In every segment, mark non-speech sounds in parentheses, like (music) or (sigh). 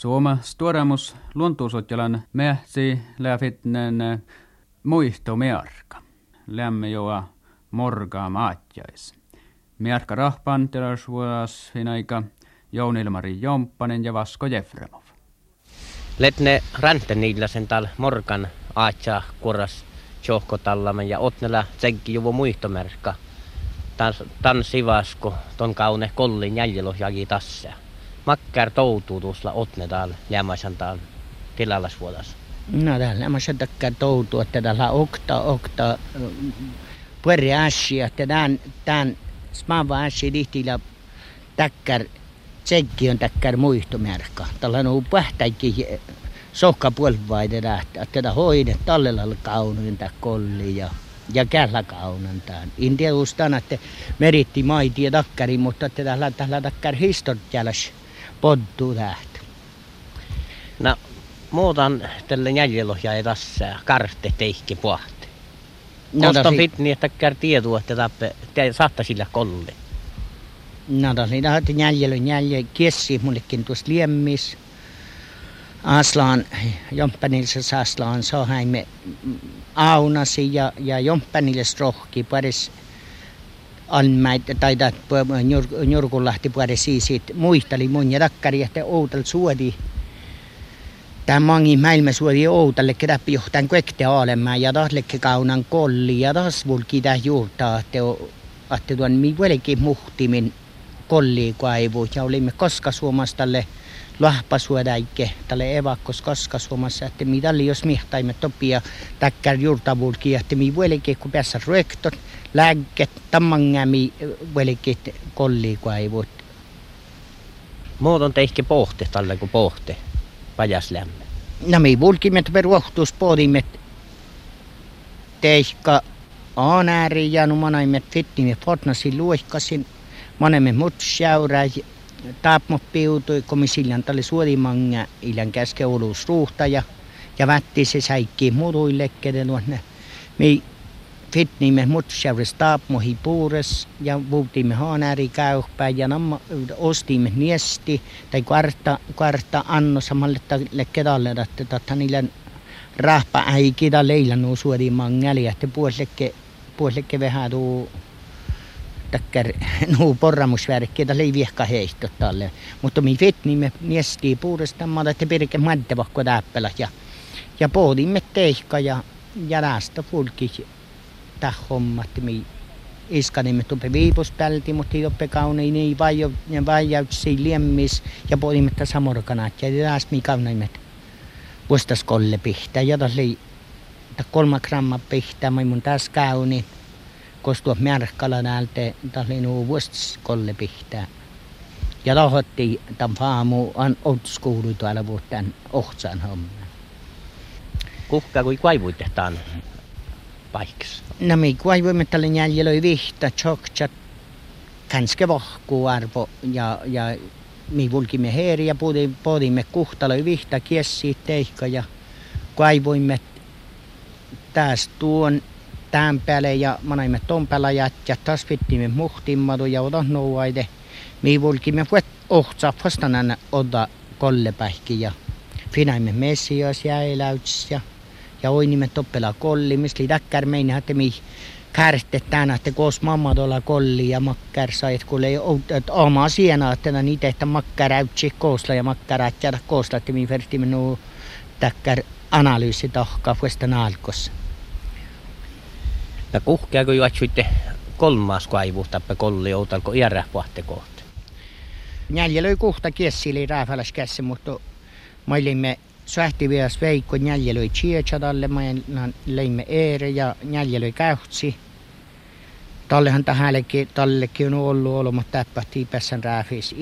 Suoma stuoramus luontuusotjalan mähtsi läfitnen muisto mearka. Lämme joa morgaa maatjais. Mearka rahpan teräsuodas aika Jounilmari Jomppanen ja Vasko Jefremov. Letne niillä sen tal morgan aatja kuras tjohkotallamme ja otnella tsekki juvo muistomerkka. Tan, tan sivasko ton kaune kollin jäljelo tässä. Makkar toutuu tuossa otne täällä lämmäisen täällä tilallasvuodas. No täällä lämmäisen takkar toutuu, että täällä okta okta pueri ässi, että tämän, tämän smava ässi lihtillä takkar tsekki on takkar muistomerkka. Tällä on pähtäikin sohka puolivaide lähtee, että tätä hoidet tallella kaunuin kolli ja ja kähläkaunantaan. En tiedä että meritti maiti ja takkari, mutta tällä, tällä takkar poddu tähtä. No, muutan tälle jäljelohja ja tässä karte teikki. No, Kostan fitni, että kär tietoa, että tappe, te saatta sillä kolli. No, tässä niitä hati jäljellä, jäljellä, kiessi mullekin tuossa liemmis. Aslaan, jomppanilsa Aslaan sohaimme aunasi ja, ja jomppanille strohki paris almäit tai Njurkulahti puolella siis muisteli mun ja takkari, että outal suodi. Tämä mangi maailma suodi outalle, ketä johtan kuekte aalemään ja tahlekke kaunan kolli ja taas vulki tää että että tuon mi muhtimin kolli kaivu ja olimme koska suomastalle lahpasuodaike tälle evakkos koska suomassa, että mitä oli jos mihtaimme topia takkar juurtavulki, että mi vuelike kun päässä rektor, lääkket, tammangami vuelike kolli kaivut. Muodon teihke pohte tällä kuin pohte, pajaslämme. No mi vulkimet peruohtus pohdimme teihka aanääri ja numanaimet fittimme fortnasi luohkasin, monemme mut sjauraa taapmoppiutui komisiljan tali suodimanga ilän käske olus ruuhtaja ja vätti se säikki muruille keden luonne. Mi fitnimme mutsjauris taapmohi puures ja vuutimme haanääri käyhpää ja namma ostimme niesti tai kvarta, kvarta anno samalle tälle kedalle, että tatta niillä rahpa äikitä leillä nuo suodimanga, että puolekke, puolekke vähän tuu takkar (laughs) nuu porramusverkkeitä oli viehka heitto talle. Mutta mi vetni me miestii puudestaan, että pirke maddevakko täppälä ja, ja pohdimme teihka ja, ja näistä fulki täh hommat. Mi iskanimme tuppe viipuspälti, mutta ei oppe kauniin niin vaijautsi liemmis ja pohdimme tässä samorkanat ja tässä mi kauniimmet vuostas kolle pihtä ja tässä kolma gramma pihtä, mun tässä kauni kostua märkala näältä tahlinu vuostiskolle pihtää. Ja lahotti tämän faamu an outskuului tuolla vuotten ohtsan homma. Kuhka kui kuivuitte tämän paikassa? No me kuivuimme tälle jäljellä vihta, tjoktjat, kanske arvo ja, ja me vulkimme heeri ja podimme kuhtalo vihta kiessi teikka ja kaivoimme taas tuon tämän päälle ja manaimme ton päällä ja taas vittimme muhtimmadu ja otan nouaide. Me vulkimme puhet ohtsa vastanan odda kollepähki ja finaimme messias ja eläyts ja ja oinimme toppela kolli, missä oli täkkär meinä, että mi kärste tänä, että kos mamma tuolla kolli ja makkär sai, että kun ei oma siena, että niitä, että makkär äytsi koosla ja makkär ätjätä koosla, että mi vertimme nuo täkkär analyysi tahkaa vuostan alkossa. Ja kuhkeako juotsuitte kolmas kaivu tappe kolli outalko iärä pahte kohta? Jäljellä kuhta kiessili rääfäläs käsi, mutta mailimme sähtivias veikko jäljellä chiechadalle, mä leimme eere ja jäljellä käyhtsi. Tallehan tähällekin, tallekin on ollut ollut, mutta täppähtii pässän rääfis.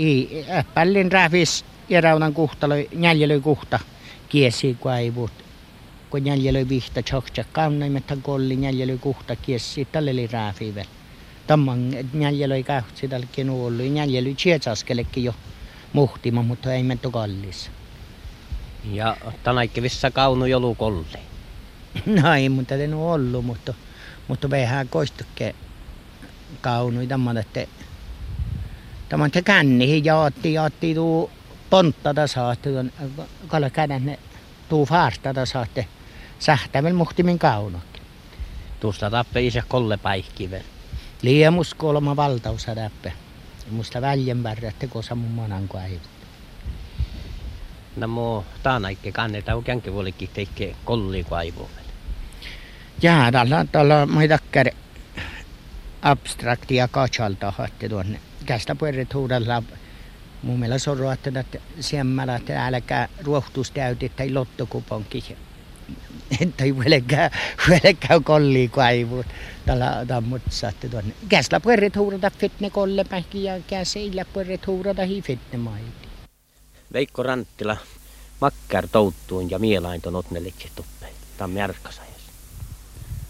Äppällin rääfis ja raunan kuhtalo, jäljellä kuhta kiesi kaivut kun jäljellä vihta tjoktja kaunaimet kolli jäljellä kuhta kiessi tälle oli rääfivel. Tamman jäljellä ei kähtsi tällekin ollut jäljellä tsietsaskellekin jo muhtima, mutta ei menty kallis. Ja tänäkin vissa kaunu jolu kolli. (laughs) No ei, mutta ei ole ollut, mutta, mutta vähän koistukke kaunu. Tämä että tämä te kännihin jaatti, jaatti tuu ponttada saatte, kalla käden ne tuu faastada saatte sähtävel muhtimin kaunot. Tuosta tappe isä kolle paikkivel. Liemus kolma valtausa täppe. Musta väljen värrätte kosa mun manan kaivu. No muu taanaikke kanneta on känke vuolikin teikke kolli kaivu. Jää, tällä, tällä muitakkär abstraktia katsalta hatte tuonne. Kästä puhurit huudella mun mielestä on ruohtanut, että siellä että älkää ruohtustäytit tai lottokuponkin tai velkää, velkää kolli kaivuut. Tällä tammut saatte tuonne. Käsla puhurit huudata fitne kollepähki ja käsillä puhurit huudata hi fitne maiti. Veikko Ranttila, makkar touttuun ja mielain ton otnelikset tuppeen. Tämä on märkäsajas.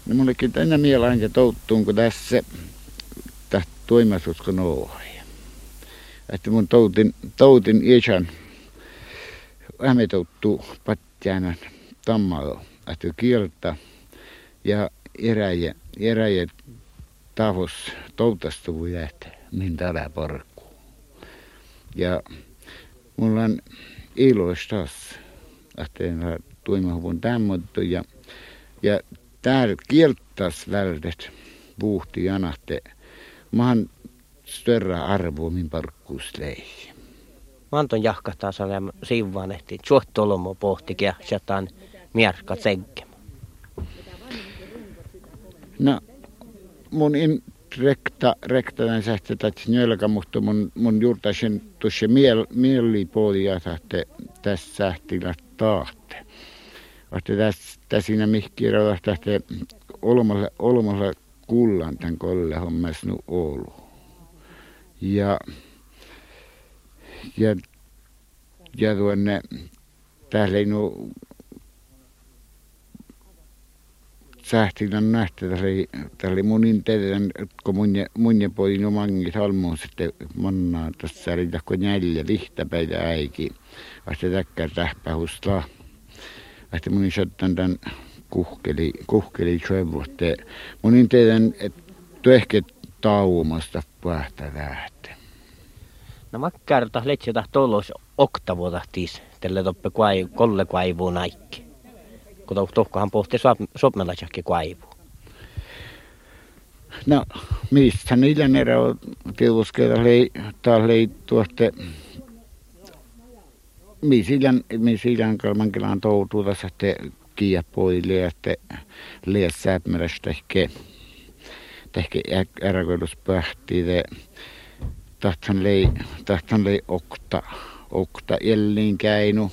No mullekin tänne mielain ja touttuun, kun tässä tästä toimasuskon ohi. Että mun toutin, toutin isän häme touttuu patjana tammalo, että kieltä ja eräjä, eräjä tavos toutastuvu jäät, min tällä porkku. Ja mulla on ilois taas, että tuimahuvun tämmötty ja, ja täällä kieltäs väldet puhti janahte. Mä oon större arvo min parkkuuslei. Manton jahkahtaa saada siivaan ehti suottolomo pohtikin ja mierkka tsenkemä. No, mun rekta, rekta den sähte att njölka, mutta mun, mun juurtaisen tuossa miel, mielipuoli ja sähte tässä sähtillä tahte. Että tässä, siinä mihkirjoilla tähte olmalle, olmalle kullan tämän kolle hommas nu Oulu. Ja, ja, ja tuonne, täällä ei nu sähtilän nähtä, täällä oli, monin teidän, kun mun, mun poin no mangit halmuun sitten mannaa, tässä oli tahko neljä lihtäpäitä äiki, vasta täkkää tähpähustaa. Vasta mun sattan tämän kuhkeli, kuhkeli söivuotte. Monin teidän, että ehkä taumasta pähtä lähtee. No mä kerta letsitä tollos oktavuotahtiis, tälle toppe kuai, kolle kuaivu naikki. Kun tohkohan pohti sopmelaisjakki kuaivu. No, mistä niillä nere on tiuskella lei, taas lei tuotte misilän, misilän kalmankilan toutuu tässä, että kiia poille, että liias sääpmärästä ehkä tehke ärakoituspähti de tahtan lei tahtan lei okta okta jälleen käinu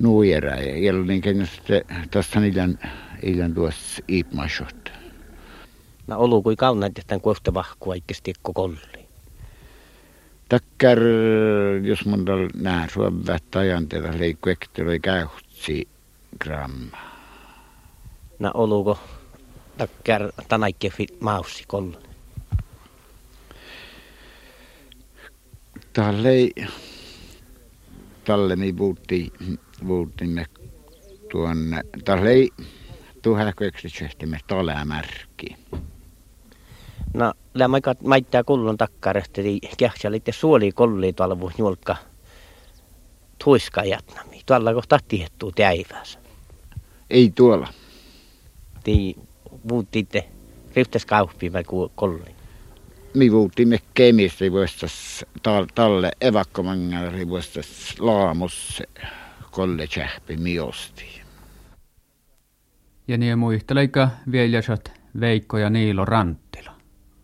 ja jälleen sitten tahtan ilän ilän tuossa iipmasot. No olu kui kaunat että kohta vahku oikeasti kolli. Takkar, jos mun tol nää suovat ajanteella leikku ekteloi käyhtsi gramma. No oluko takkar tanaikke fit maussi kollon. Tälle tälle mi puhutti puhuttiin tuonne tälle tuhäköksisesti me tolemärkki. No, lää maika maittaa kullon takkaresta, eli kähtsalitte suoli kolli tuolla julkka tuiskajatnami. Tuolla kohta tiettuu täivässä. Ei tuolla. Tii vuutitte rifteskauppiin vai kolli? Mi vuutimme kemisti vuostas talle evakkomangalla vuostas laamus kolle tsähpi miosti. Ja niin muisteleika vielä Veikko ja Niilo Rant.